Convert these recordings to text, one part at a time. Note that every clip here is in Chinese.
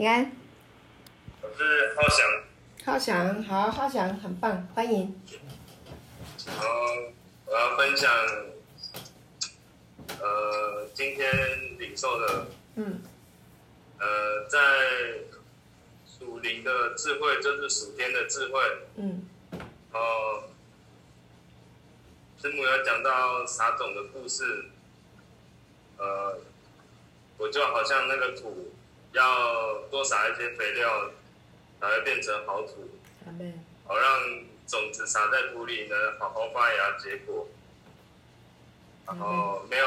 平安。我是浩翔。浩翔，好，浩翔，很棒，欢迎。好，我要分享，呃，今天领受的，嗯，呃，在属灵的智慧，就是属天的智慧，嗯，哦，师母要讲到撒种的故事，呃，我就好像那个土，要多撒一些肥料，才会变成好土，好让。种子撒在土里呢，好好发芽结果。然后没有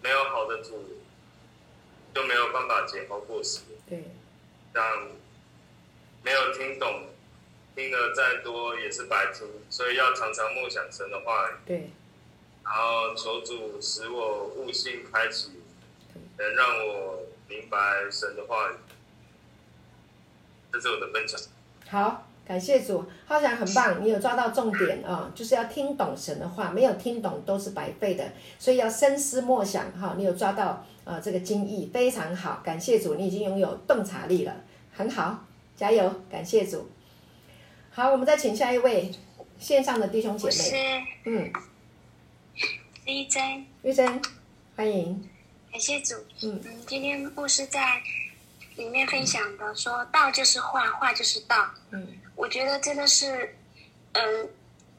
没有好的土，就没有办法结好果实。对，这样没有听懂，听得再多也是白听。所以要常常默想神的话语。对。然后求主使我悟性开启，能让我明白神的话语。这是我的分享。好。感谢主，浩翔很棒，你有抓到重点啊、哦，就是要听懂神的话，没有听懂都是白费的，所以要深思默想哈、哦。你有抓到啊、呃，这个精义非常好，感谢主，你已经拥有洞察力了，很好，加油，感谢主。好，我们再请下一位线上的弟兄姐妹，是嗯，玉珍，玉珍，欢迎，感谢主，嗯嗯，今天牧师在里面分享的说，道就是话，话就是道，嗯。我觉得真的是，嗯，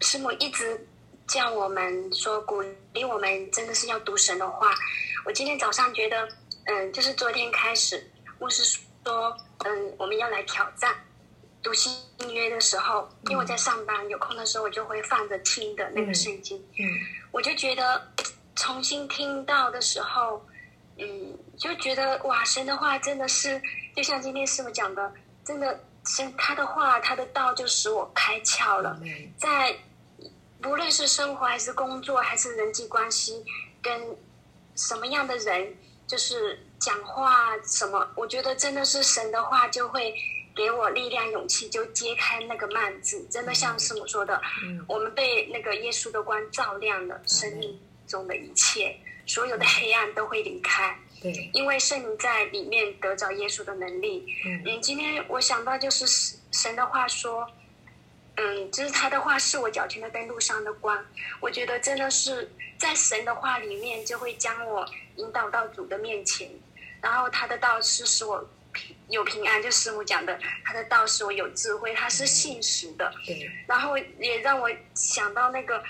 师母一直叫我们说鼓励我们，真的是要读神的话。我今天早上觉得，嗯，就是昨天开始，牧师说，嗯，我们要来挑战读新约的时候，因为我在上班，有空的时候我就会放着听的那个圣经。嗯，我就觉得 重新听到的时候，嗯，就觉得哇，神的话真的是，就像今天师傅讲的，真的。神他的话，他的道就使我开窍了。在不论是生活还是工作还是人际关系，跟什么样的人，就是讲话什么，我觉得真的是神的话就会给我力量、勇气，就揭开那个幔子。真的像师傅说的，我们被那个耶稣的光照亮了，生命中的一切，所有的黑暗都会离开。对，因为圣灵在里面得着耶稣的能力。嗯，嗯，今天我想到就是神的话说，嗯，就是他的话是我脚前的灯，路上的光。我觉得真的是在神的话里面，就会将我引导到主的面前。然后他的道是使我平有平安，就师母讲的，他的道是我有智慧，他是信实的。对，然后也让我想到那个，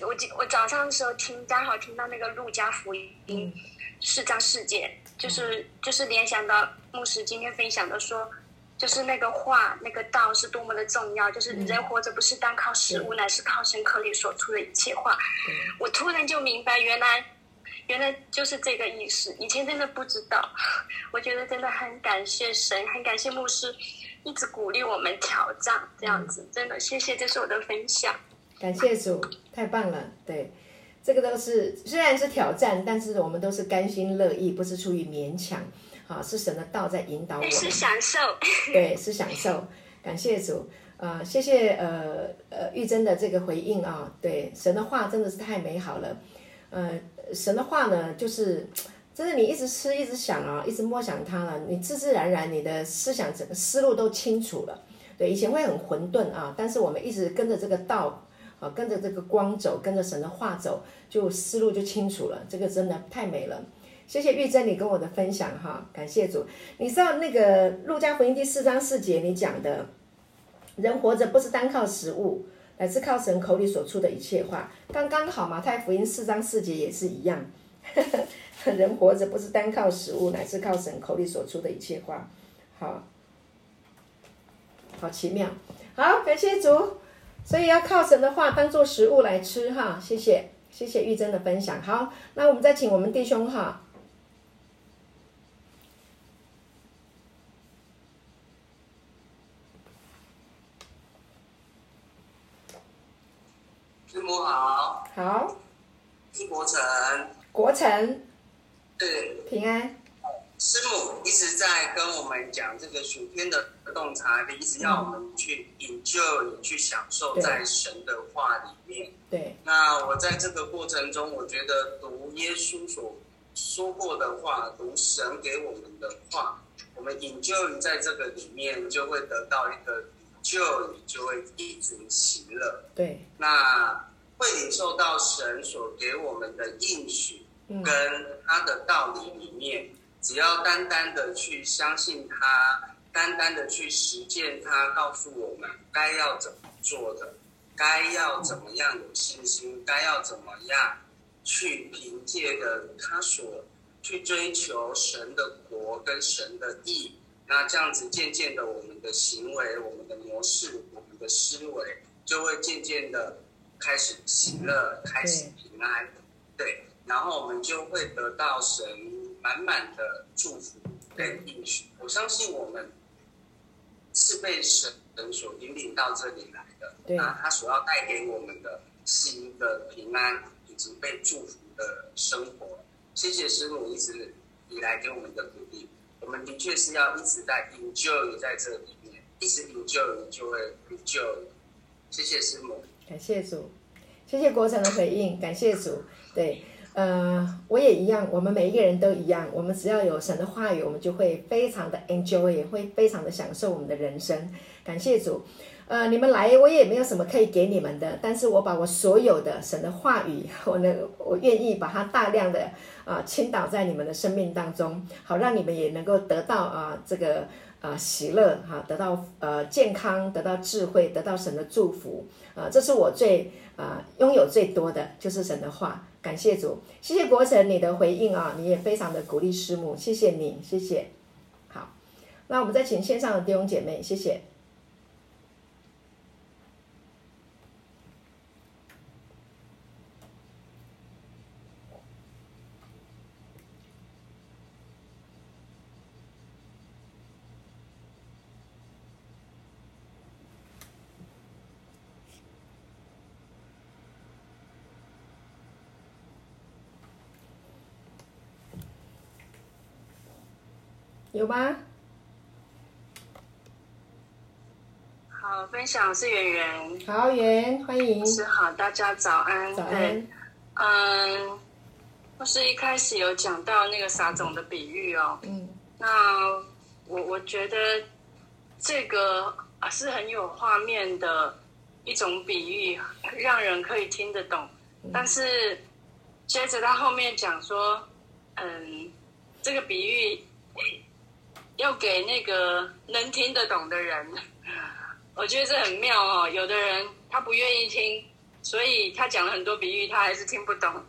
我我早上的时候听刚好听到那个路加福音。嗯四章四节，就是就是联想到牧师今天分享的说，就是那个话，那个道是多么的重要。就是人活着不是单靠食物，乃是靠神口里所出的一切话。我突然就明白，原来原来就是这个意思。以前真的不知道。我觉得真的很感谢神，很感谢牧师一直鼓励我们挑战这样子。真的谢谢，这是我的分享。感谢主，太棒了，对。这个都是虽然是挑战，但是我们都是甘心乐意，不是出于勉强，啊，是神的道在引导我。们，是享受，对，是享受。感谢主，呃，谢谢呃呃玉珍的这个回应啊，对，神的话真的是太美好了，呃，神的话呢，就是真的你一直吃，一直想啊，一直默想它了，你自自然然你的思想整个思路都清楚了，对，以前会很混沌啊，但是我们一直跟着这个道。啊，跟着这个光走，跟着神的话走，就思路就清楚了。这个真的太美了，谢谢玉珍你跟我的分享哈，感谢主。你知道那个路加福音第四章四节你讲的，人活着不是单靠食物，乃是靠神口里所出的一切话，刚刚好。马太福音四章四节也是一样，人活着不是单靠食物，乃是靠神口里所出的一切话。好，好奇妙，好，感谢主。所以要靠神的话当做食物来吃哈，谢谢谢谢玉珍的分享。好，那我们再请我们弟兄哈。师母好。好。是国成。国成。对。平安。师母一直在跟我们讲这个属天的洞察力，一直要我们去引咎，也去享受在神的话里面。对。那我在这个过程中，我觉得读耶稣所说过的话，读神给我们的话，我们 enjoy 在这个里面，就会得到一个 enjoy，就会一直喜乐。对，那会领受到神所给我们的应许，跟他的道理里面，只要单单的去相信他，单单的去实践他，告诉我们该要怎么做的，该要怎么样有信心，该要怎么样去凭借着他所。去追求神的国跟神的义，那这样子渐渐的，我们的行为、我们的模式、我们的思维，就会渐渐的开始喜乐，开始平安，对，然后我们就会得到神满满的祝福跟应许。我相信我们是被神所引领到这里来的，那他所要带给我们的是一个平安以及被祝福的生活。谢谢师母一直以来给我们的鼓励，我们的确是要一直在 enjoy 在这里面，一直 enjoy 就会 enjoy。谢谢师母，感谢主，谢谢国成的回应，感谢主。对，呃，我也一样，我们每一个人都一样，我们只要有神的话语，我们就会非常的 enjoy，也会非常的享受我们的人生。感谢主。呃，你们来，我也没有什么可以给你们的，但是我把我所有的神的话语，我能，我愿意把它大量的啊倾倒在你们的生命当中，好让你们也能够得到啊这个啊喜乐哈、得到呃健康，得到智慧，得到神的祝福啊，这是我最啊拥有最多的就是神的话，感谢主，谢谢国成你的回应啊，你也非常的鼓励师母，谢谢你，谢谢，好，那我们再请线上的弟兄姐妹，谢谢。有吗？好，分享是圆圆。好，圆，欢迎。是好，大家早安。早安。对，嗯，我是一开始有讲到那个撒种的比喻哦。嗯。那我我觉得这个是很有画面的一种比喻，让人可以听得懂。嗯。但是接着他后面讲说，嗯，这个比喻。要给那个能听得懂的人，我觉得这很妙哦。有的人他不愿意听，所以他讲了很多比喻，他还是听不懂。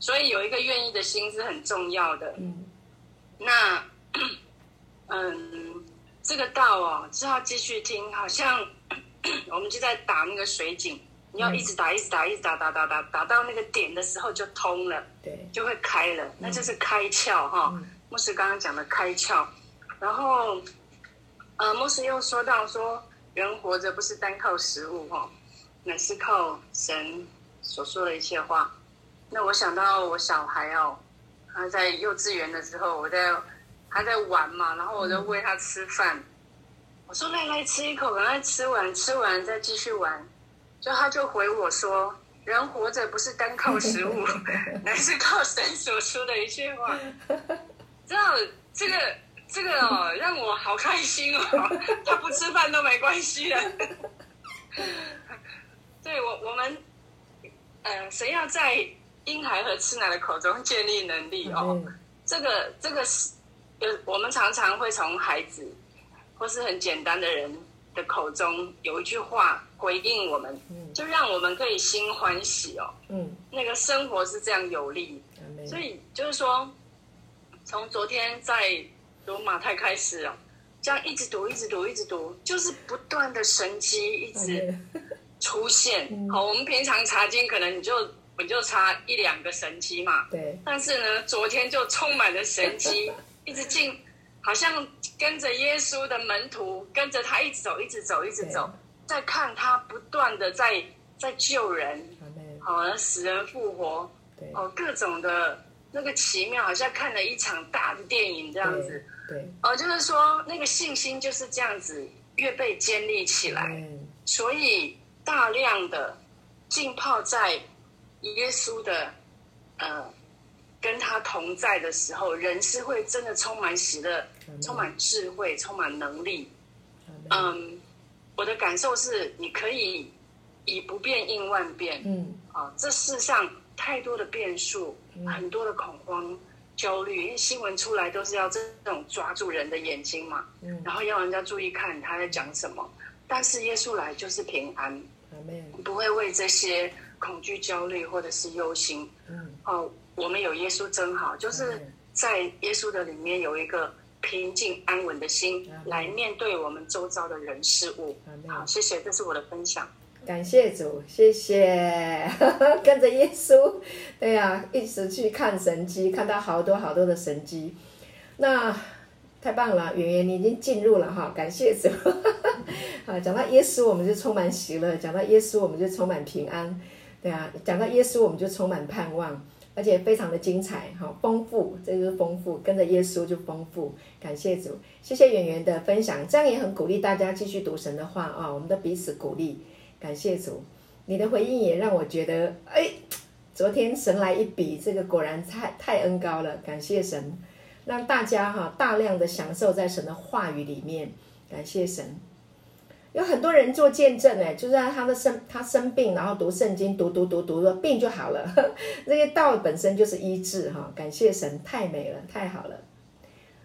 所以有一个愿意的心是很重要的。嗯，那 嗯，这个道哦，是要继续听，好像 我们就在打那个水井，你要一直打，一直打，一直打，打打打打到那个点的时候就通了，对，就会开了，那就是开窍哈。牧师刚刚讲的开窍。然后，呃，牧师又说到说，人活着不是单靠食物哦，乃是靠神所说的一切话。那我想到我小孩哦，他在幼稚园的时候，我在他在玩嘛，然后我就喂他吃饭，我说来来吃一口，赶快吃完，吃完再继续玩。就他就回我说，人活着不是单靠食物，乃是靠神所说的一切话。知道这个。这个哦，让我好开心哦！他不吃饭都没关系的。对我，我们呃，谁要在婴孩和吃奶的口中建立能力哦？这个，这个是有我们常常会从孩子或是很简单的人的口中有一句话回应我们，就让我们可以心欢喜哦。嗯，那个生活是这样有力，所以就是说，从昨天在。读马太开始哦，这样一直读，一直读，一直读，就是不断的神迹一直出现。好，我们平常查经可能你就你就查一两个神迹嘛，对。但是呢，昨天就充满了神迹，一直进，好像跟着耶稣的门徒，跟着他一直走，一直走，一直走，在看他不断的在在救人，好，死人复活，哦，各种的那个奇妙，好像看了一场大的电影这样子。对，哦，就是说那个信心就是这样子越被建立起来，嗯、所以大量的浸泡在耶稣的呃跟他同在的时候，人是会真的充满喜乐，充满智慧，充满能力。嗯，我的感受是，你可以以不变应万变。嗯，啊，这世上太多的变数，很多的恐慌、焦虑，因为新闻出来都是要这种抓住人的眼睛嘛，嗯，然后要人家注意看他在讲什么。但是耶稣来就是平安，不会为这些恐惧、焦虑或者是忧心。嗯，哦，我们有耶稣真好，就是在耶稣的里面有一个。平静安稳的心来面对我们周遭的人事物。好，谢谢，这是我的分享。感谢主，谢谢，跟着耶稣，对呀、一直去看神迹，看到好多好多的神迹。那太棒了，圆圆，你已经进入了哈，感谢主。啊，讲到耶稣，我们就充满喜乐；讲到耶稣，我们就充满平安。对啊，讲到耶稣，我们就充满盼望。而且非常的精彩，哈，丰富，这就是丰富，跟着耶稣就丰富。感谢主，谢谢圆圆的分享，这样也很鼓励大家继续读神的话啊，我们都彼此鼓励。感谢主，你的回应也让我觉得，哎，昨天神来一笔，这个果然太太恩高了。感谢神，让大家哈大量的享受在神的话语里面。感谢神。有很多人做见证哎，就是他的生他生病，然后读圣经，读读读读，病就好了。这个道本身就是医治哈，感谢神，太美了，太好了。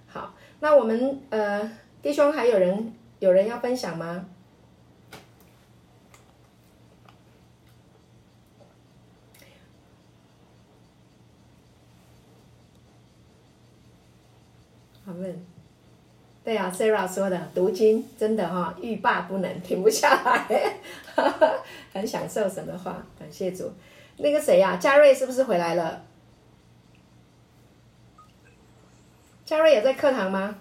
好，那我们呃弟兄还有人有人要分享吗？好问。对啊，Sarah 说的读经真的哈、哦，欲罢不能，停不下来，很享受神的话，感谢主。那个谁呀、啊，嘉瑞是不是回来了？嘉瑞也在课堂吗？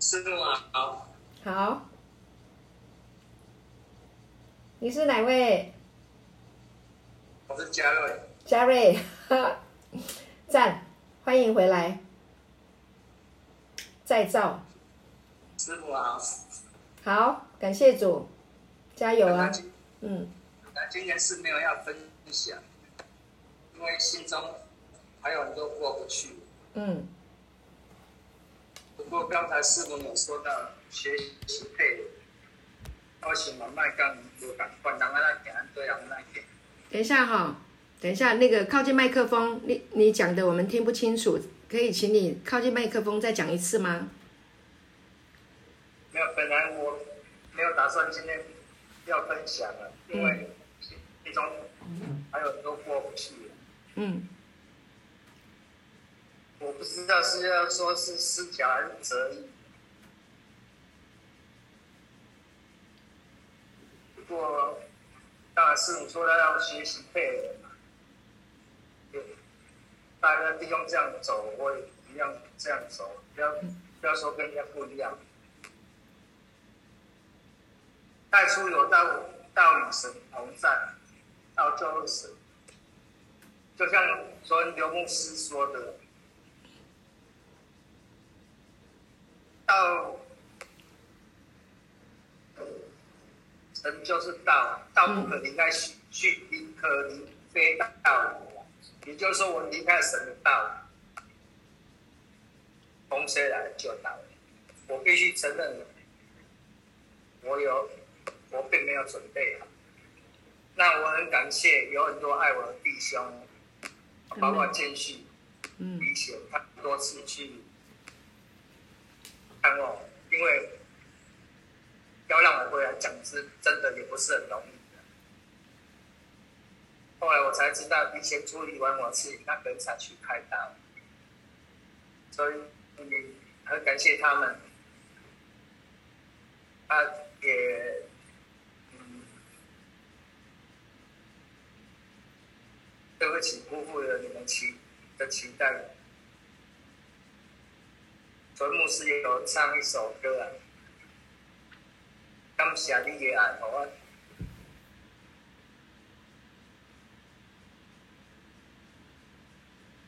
师母好。好。你是哪位？我是嘉瑞。嘉瑞。赞，欢迎回来。再造，师傅好。好，感谢主，加油啊！嗯。那今天是没有要分享，因为心中还有很多过不去。嗯。不过刚才师傅有说到学习配，我想嘛麦讲有感，换人啊那点，对啊那点。等一下哈、哦。等一下，那个靠近麦克风，你你讲的我们听不清楚，可以请你靠近麦克风再讲一次吗？没有，本来我没有打算今天要分享了，因为其中还有很多过不去。嗯。我不知道是要说是失脚还是折翼。不过，当然师你说他要学习配合。大家利用这样走，我也一样这样走，不要不要说跟人家不一样。带出有道道与神同在，道就是神。就像昨天刘牧师说的，道神就是道，道不可离开虚虚，可离非道。也就是说，我离开神的道，从谁来就道？我必须承认，我有，我并没有准备好。那我很感谢有很多爱我的弟兄，包括建旭、李显，他多次去看我，因为要让我回来讲是真的也不是很容易。后来我才知道，以前处理完我自己那个才去开刀，所以也很感谢他们。他也，嗯，对不起，辜负了你们期的期待。所以牧师也有唱一首歌啊，感谢你的爱，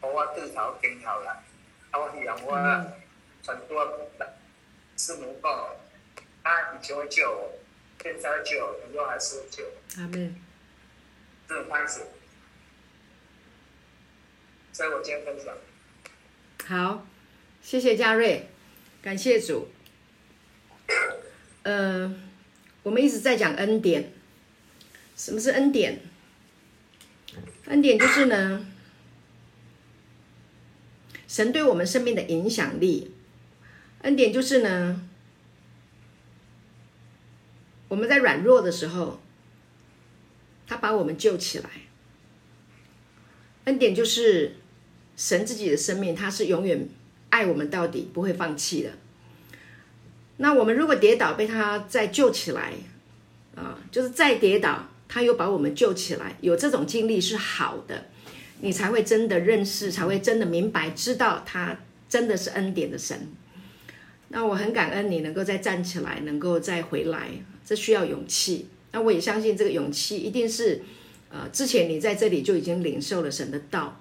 好啊。我对头挺好了，我希望我很多师母讲，他以前会救我，现在救我，以后还是会救我。阿妹。这种开始，所以我今天分享。好，谢谢嘉瑞，感谢主。呃，我们一直在讲恩典。什么是恩典？恩典就是呢，神对我们生命的影响力。恩典就是呢，我们在软弱的时候，他把我们救起来。恩典就是神自己的生命，他是永远爱我们到底，不会放弃的。那我们如果跌倒，被他再救起来，啊，就是再跌倒，他又把我们救起来，有这种经历是好的，你才会真的认识，才会真的明白，知道他真的是恩典的神。那我很感恩你能够再站起来，能够再回来，这需要勇气。那我也相信这个勇气一定是。呃，之前你在这里就已经领受了神的道，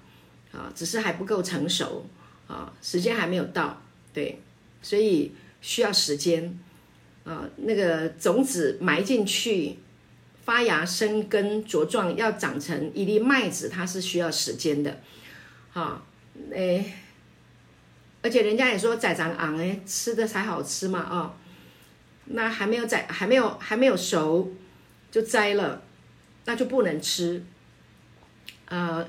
啊，只是还不够成熟，啊，时间还没有到，对，所以需要时间，啊，那个种子埋进去，发芽、生根、茁壮，要长成一粒麦子，它是需要时间的，啊，诶，而且人家也说宰长昂诶，吃的才好吃嘛，啊，那还没有宰，还没有还没有熟，就摘了。那就不能吃，呃，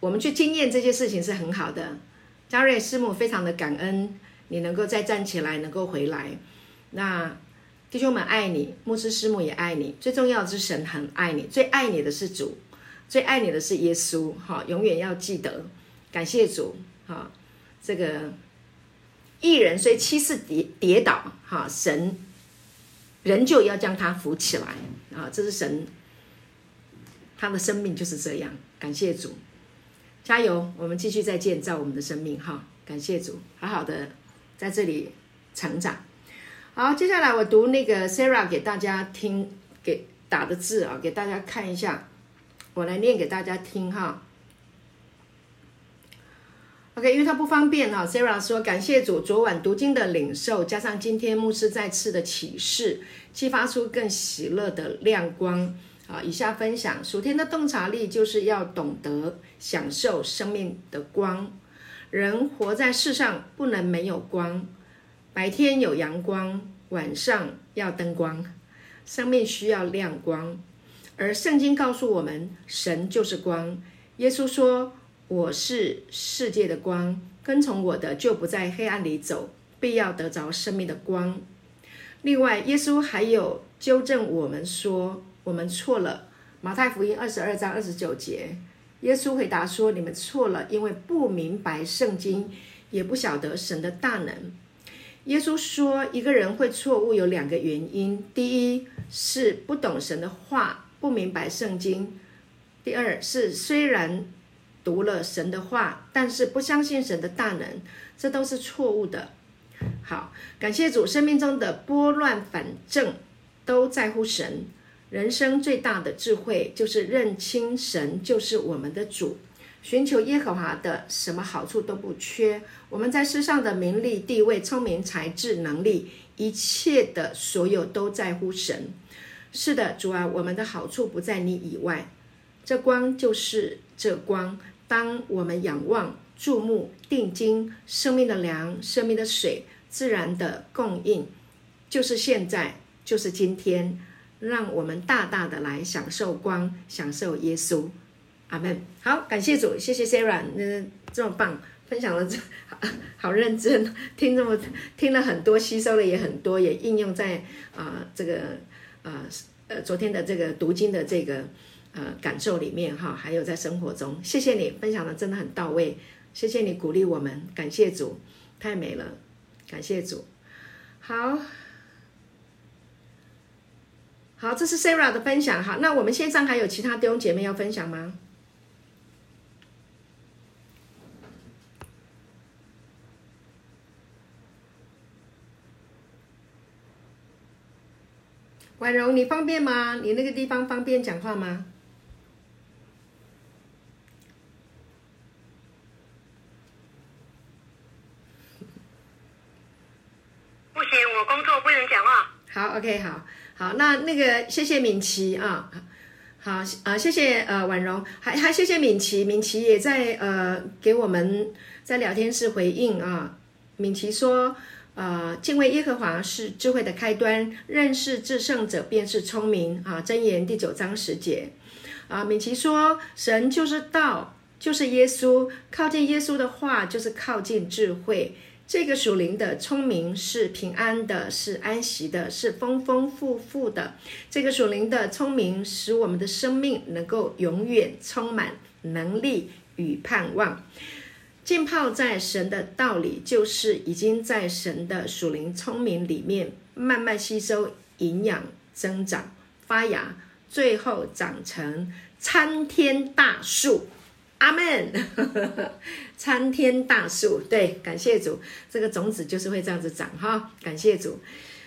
我们去经验这些事情是很好的。嘉瑞师母非常的感恩你能够再站起来，能够回来。那弟兄们爱你，牧师师母也爱你，最重要的是神很爱你，最爱你的是主，最爱你的是耶稣。哈，永远要记得，感谢主。哈，这个一人虽七次跌跌倒，哈，神仍旧要将他扶起来。啊，这是神。他的生命就是这样，感谢主，加油！我们继续再建造我们的生命哈，感谢主，好好的在这里成长。好，接下来我读那个 Sarah 给大家听，给打的字啊，给大家看一下，我来念给大家听哈。OK，因为他不方便哈，Sarah 说感谢主，昨晚读经的领受，加上今天牧师再次的启示，激发出更喜乐的亮光。啊，以下分享属天的洞察力，就是要懂得享受生命的光。人活在世上，不能没有光。白天有阳光，晚上要灯光。生命需要亮光，而圣经告诉我们，神就是光。耶稣说：“我是世界的光，跟从我的就不在黑暗里走，必要得着生命的光。”另外，耶稣还有纠正我们说。我们错了。马太福音二十二章二十九节，耶稣回答说：“你们错了，因为不明白圣经，也不晓得神的大能。”耶稣说，一个人会错误有两个原因：第一是不懂神的话，不明白圣经；第二是虽然读了神的话，但是不相信神的大能，这都是错误的。好，感谢主，生命中的拨乱反正都在乎神。人生最大的智慧就是认清神就是我们的主，寻求耶和华的，什么好处都不缺。我们在世上的名利、地位、聪明、才智、能力，一切的所有都在乎神。是的，主啊，我们的好处不在你以外。这光就是这光，当我们仰望、注目、定睛，生命的粮、生命的水、自然的供应，就是现在，就是今天。让我们大大的来享受光，享受耶稣，阿门。好，感谢主，谢谢 Sarah，那这么棒，分享了这好，好认真，听这么听了很多，吸收了也很多，也应用在啊、这个啊呃，呃昨天的这个读经的这个呃感受里面哈，还有在生活中，谢谢你分享的真的很到位，谢谢你鼓励我们，感谢主，太美了，感谢主，好。好，这是 Sarah 的分享。好，那我们线上还有其他弟兄姐妹要分享吗？婉容，你方便吗？你那个地方方便讲话吗？不行，我工作不能讲话。好，OK，好。好，那那个谢谢敏琪啊，好啊，谢谢呃婉容，还还谢谢敏琪，敏琪也在呃给我们在聊天室回应啊。敏琪说，呃，敬畏耶和华是智慧的开端，认识至圣者便是聪明啊。箴言第九章十节啊，敏琪说，神就是道，就是耶稣，靠近耶稣的话就是靠近智慧。这个属灵的聪明是平安的，是安息的，是丰丰富富的。这个属灵的聪明使我们的生命能够永远充满能力与盼望。浸泡在神的道理，就是已经在神的属灵聪明里面慢慢吸收营养、增长、发芽，最后长成参天大树。阿门，参天大树，对，感谢主，这个种子就是会这样子长哈，感谢主，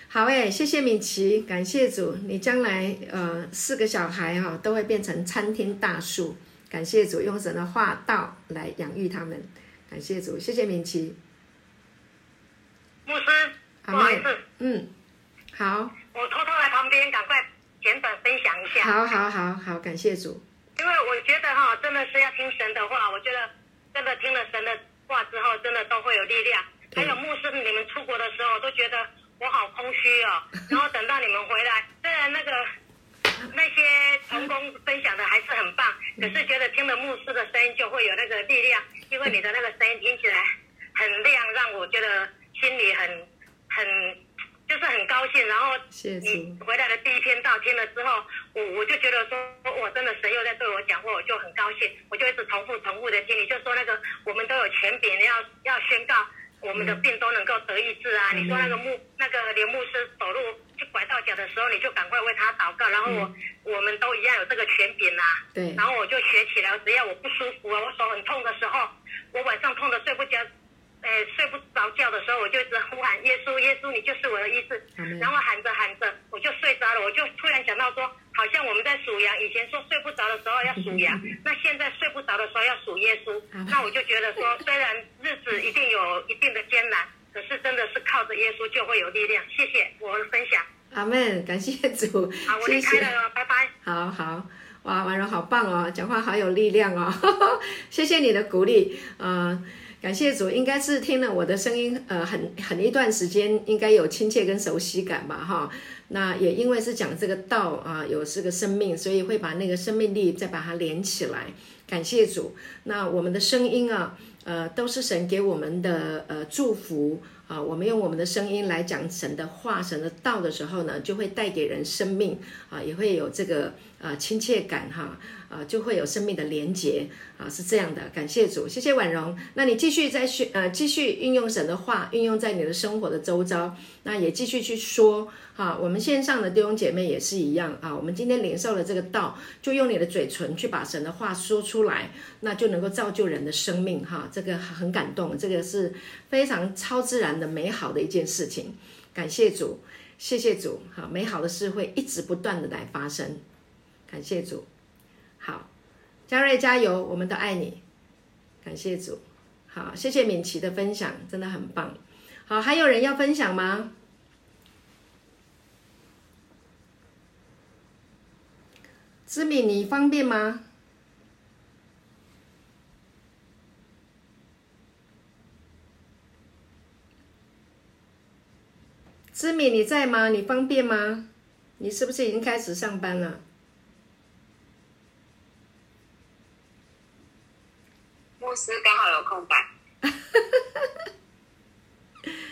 好诶，谢谢敏琪，感谢主，你将来呃四个小孩哈都会变成参天大树，感谢主，用神的话道来养育他们，感谢主，谢谢敏琪，牧师，不好意思，嗯，好，我偷偷来旁边，赶快简短分享一下，好好好好，感谢主。因为我觉得哈，真的是要听神的话。我觉得真的听了神的话之后，真的都会有力量。还有牧师，你们出国的时候，都觉得我好空虚哦。然后等到你们回来，虽然那个那些同工分享的还是很棒，可是觉得听了牧师的声音就会有那个力量，因为你的那个声音听起来很亮，让我觉得心里很很。就是很高兴，然后你回来的第一篇道听了之后，我我就觉得说，我真的神又在对我讲话，我就很高兴，我就一直重复重复的听。你就说那个我们都有权柄，要要宣告我们的病都能够得医治啊！嗯、你说那个牧那个刘牧师走路去拐到脚的时候，你就赶快为他祷告。然后我、嗯、我们都一样有这个权柄啊。对。然后我就学起来，只要我不舒服啊，我手很痛的时候，我晚上痛的睡不着。呃，睡不着觉的时候，我就一直呼喊耶稣，耶稣，你就是我的医治。然后喊着喊着，我就睡着了。我就突然想到说，好像我们在数羊，以前说睡不着的时候要数羊，那现在睡不着的时候要数耶稣。那我就觉得说，虽然日子一定有一定的艰难，可是真的是靠着耶稣就会有力量。谢谢我的分享。阿门，感谢主。好，我离开了，拜拜。好好，哇，婉柔好棒哦，讲话好有力量哦。谢谢你的鼓励，嗯、呃。感谢主，应该是听了我的声音，呃，很很一段时间，应该有亲切跟熟悉感吧，哈。那也因为是讲这个道啊，有这个生命，所以会把那个生命力再把它连起来。感谢主，那我们的声音啊，呃，都是神给我们的呃祝福啊。我们用我们的声音来讲神的话、神的道的时候呢，就会带给人生命啊，也会有这个呃亲切感哈。啊，就会有生命的连结啊，是这样的。感谢主，谢谢婉容。那你继续在学，呃，继续运用神的话，运用在你的生活的周遭。那也继续去说哈。我们线上的弟兄姐妹也是一样啊。我们今天领受了这个道，就用你的嘴唇去把神的话说出来，那就能够造就人的生命哈。这个很感动，这个是非常超自然的美好的一件事情。感谢主，谢谢主，哈，美好的事会一直不断的来发生。感谢主。嘉瑞加油，我们都爱你，感谢主。好，谢谢敏琪的分享，真的很棒。好，还有人要分享吗？知敏，你方便吗？知敏，你在吗？你方便吗？你是不是已经开始上班了？牧师刚好有空白，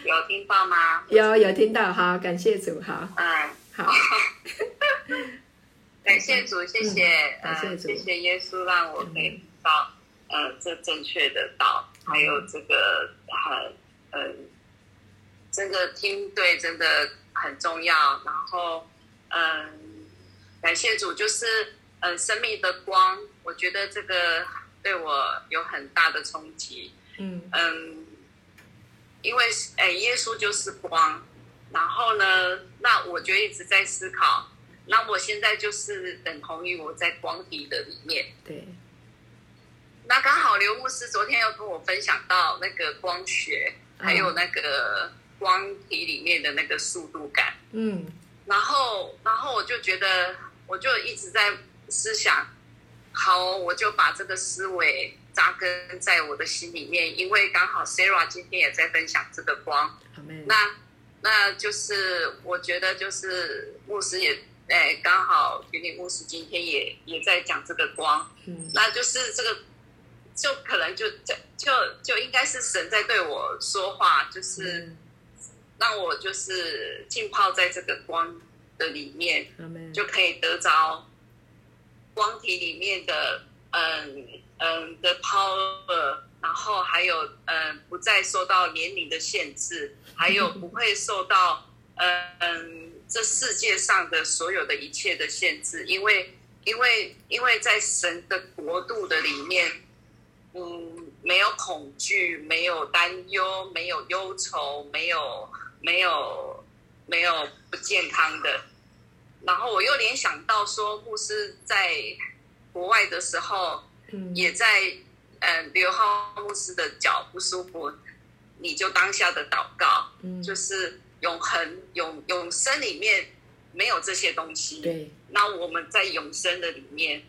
有听到吗？有有听到，好，感谢主，好，嗯，好，感谢主，谢谢，嗯，谢谢耶稣让我可以知道，呃、嗯，这正确的道，还有这个很，嗯，这个听对真的很重要。然后，嗯，感谢主，就是，嗯，生命的光，我觉得这个。对我有很大的冲击，嗯。嗯，因为哎，耶稣就是光，然后呢，那我就一直在思考，那我现在就是等同于我在光体的里面，对。那刚好刘牧师昨天又跟我分享到那个光学，嗯、还有那个光体里面的那个速度感，嗯，然后然后我就觉得，我就一直在。思想，好，我就把这个思维扎根在我的心里面，因为刚好 Sarah 今天也在分享这个光，那那就是我觉得就是牧师也哎，刚好云林牧师今天也也在讲这个光，嗯，那就是这个就可能就就就就应该是神在对我说话，就是让我就是浸泡在这个光的里面，就可以得着光体里面的嗯嗯的 power，然后还有嗯不再受到年龄的限制，还有不会受到嗯这世界上的所有的一切的限制，因为因为因为在神的国度的里面，嗯没有恐惧，没有担忧，没有忧愁，没有没有没有不健康的。然后我又联想到说，牧师在国外的时候，也在呃刘浩牧师的脚不舒服，你就当下的祷告，嗯。就是永恒永永生里面没有这些东西，对，那我们在永生的里面，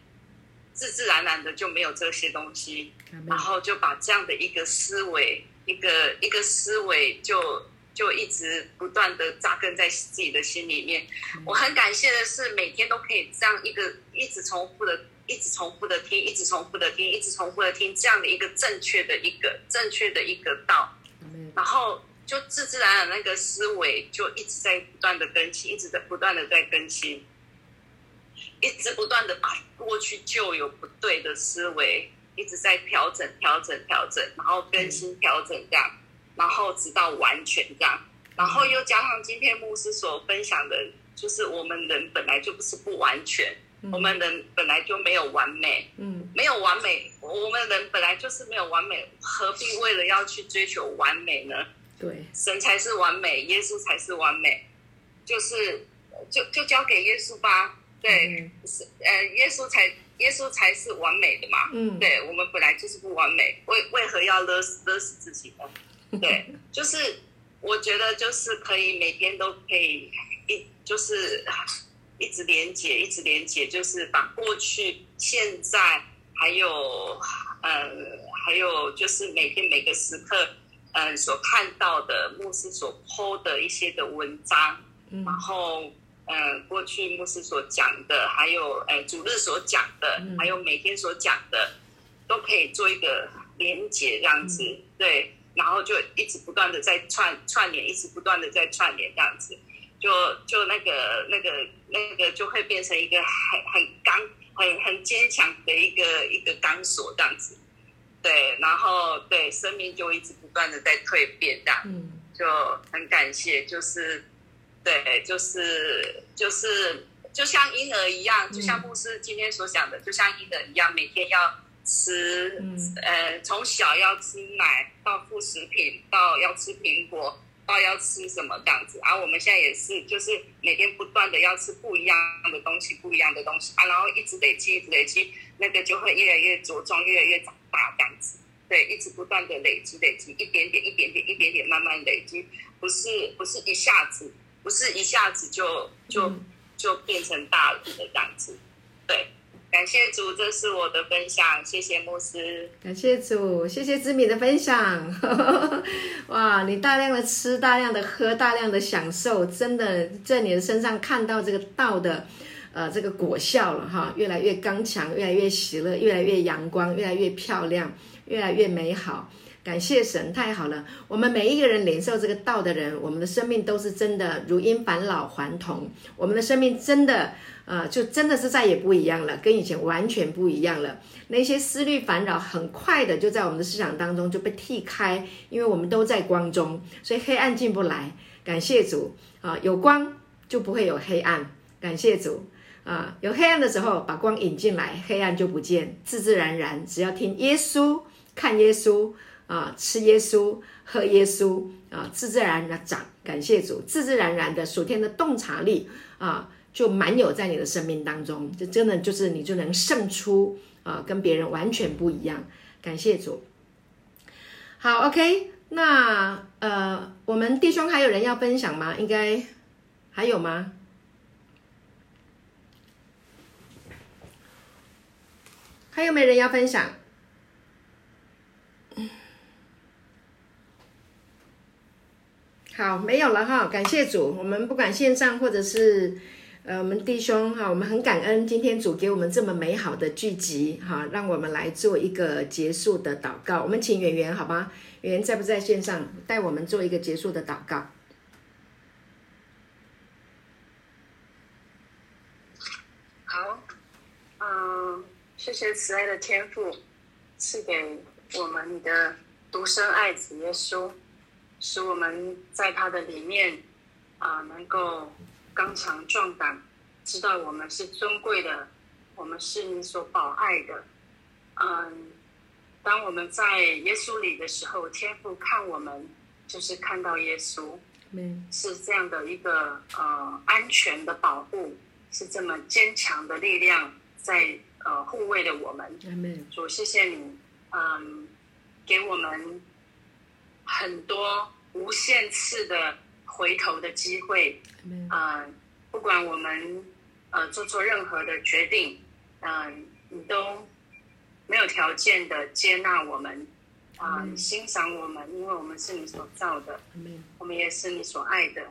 自自然然的就没有这些东西，然后就把这样的一个思维，一个一个思维就。就一直不断的扎根在自己的心里面。我很感谢的是，每天都可以这样一个一直重复的、一直重复的听、一直重复的听、一直重复的听这样的一个正确的一个正确的一个道，然后就自自然然那个思维就一直在不断的更新，一直在不断的在更新，一直不断的把过去旧有不对的思维一直在调整、调整、调整，然后更新、调整这样。然后直到完全这样，然后又加上今天牧师所分享的，就是我们人本来就不是不完全，嗯、我们人本来就没有完美，嗯，没有完美，我们人本来就是没有完美，何必为了要去追求完美呢？对，神才是完美，耶稣才是完美，就是就就交给耶稣吧，对，嗯、是呃，耶稣才耶稣才是完美的嘛，嗯，对，我们本来就是不完美，为为何要勒死勒死自己呢？对，就是我觉得就是可以每天都可以一就是 一直连接，一直连接，就是把过去、现在还有呃还有就是每天每个时刻嗯、呃、所看到的牧师所 po 的一些的文章，嗯、然后嗯、呃、过去牧师所讲的，还有呃主日所讲的，嗯、还有每天所讲的，都可以做一个连接这样子，嗯、对。然后就一直不断的在串串联，一直不断的在串联这样子，就就那个那个那个就会变成一个很很刚很很坚强的一个一个钢索这样子，对，然后对生命就一直不断的在蜕变这样，嗯，就很感谢，就是对，就是就是就像婴儿一样，就像牧师今天所讲的，就像婴儿一样，每天要。吃，呃，从小要吃奶，到副食品，到要吃苹果，到要吃什么这样子。而、啊、我们现在也是，就是每天不断的要吃不一样的东西，不一样的东西啊，然后一直累积，一直累积，那个就会越来越茁壮，越来越长大这样子。对，一直不断的累积，累积一点点，一点点，一点点，慢慢累积，不是不是一下子，不是一下子就就就变成大人的这样子，对。感谢主，这是我的分享。谢谢牧师。感谢主，谢谢知敏的分享。哇，你大量的吃，大量的喝，大量的享受，真的在你的身上看到这个道的，呃，这个果效了哈，越来越刚强，越来越喜乐，越来越阳光，越来越漂亮，越来越美好。感谢神，太好了。我们每一个人领受这个道的人，我们的生命都是真的如因返老还童。我们的生命真的。啊、就真的是再也不一样了，跟以前完全不一样了。那些思虑烦扰，很快的就在我们的思想当中就被剃开，因为我们都在光中，所以黑暗进不来。感谢主啊，有光就不会有黑暗。感谢主啊，有黑暗的时候把光引进来，黑暗就不见，自自然然。只要听耶稣，看耶稣啊，吃耶稣，喝耶稣啊，自自然然的长。感谢主，自自然然的属天的洞察力啊。就满有在你的生命当中，这真的就是你就能胜出啊、跟别人完全不一样。感谢主。好，OK，那呃，我们弟兄还有人要分享吗？应该还有吗？还有没人要分享？好，没有了哈，感谢主。我们不管线上或者是呃，我们弟兄哈，我们很感恩今天主给我们这么美好的聚集哈，让我们来做一个结束的祷告。我们请圆圆好吧，圆圆在不在线上带我们做一个结束的祷告？好，嗯、谢谢慈爱的天父赐给我们的独生爱子耶稣。使我们在他的里面啊、呃，能够刚强壮胆，知道我们是尊贵的，我们是你所保爱的。嗯，当我们在耶稣里的时候，天父看我们就是看到耶稣，是这样的一个呃安全的保护，是这么坚强的力量在呃护卫着我们。主，谢谢你，嗯，给我们。很多无限次的回头的机会，啊、呃，不管我们呃做做任何的决定，嗯、呃，你都没有条件的接纳我们，啊、呃，欣赏我们，因为我们是你所造的，我们也是你所爱的，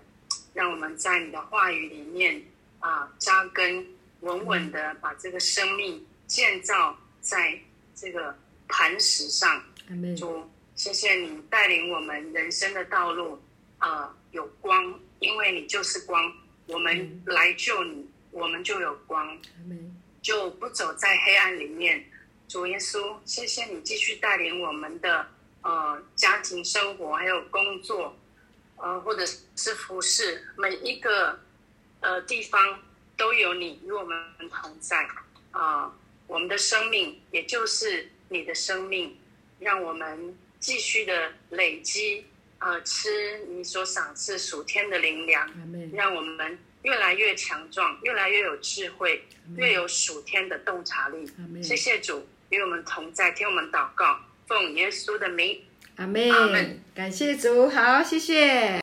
让我们在你的话语里面啊扎、呃、根，稳稳的把这个生命建造在这个磐石上，主。谢谢你带领我们人生的道路，啊、呃，有光，因为你就是光。我们来救你，我们就有光，就不走在黑暗里面。主耶稣，谢谢你继续带领我们的呃家庭生活，还有工作，呃，或者是服饰，每一个呃地方都有你与我们同在啊、呃。我们的生命也就是你的生命，让我们。继续的累积，呃，吃你所赏赐属天的灵粮，让我们越来越强壮，越来越有智慧，越有属天的洞察力。谢谢主与我们同在，听我们祷告，奉耶稣的名，阿门。感谢主，好，谢谢。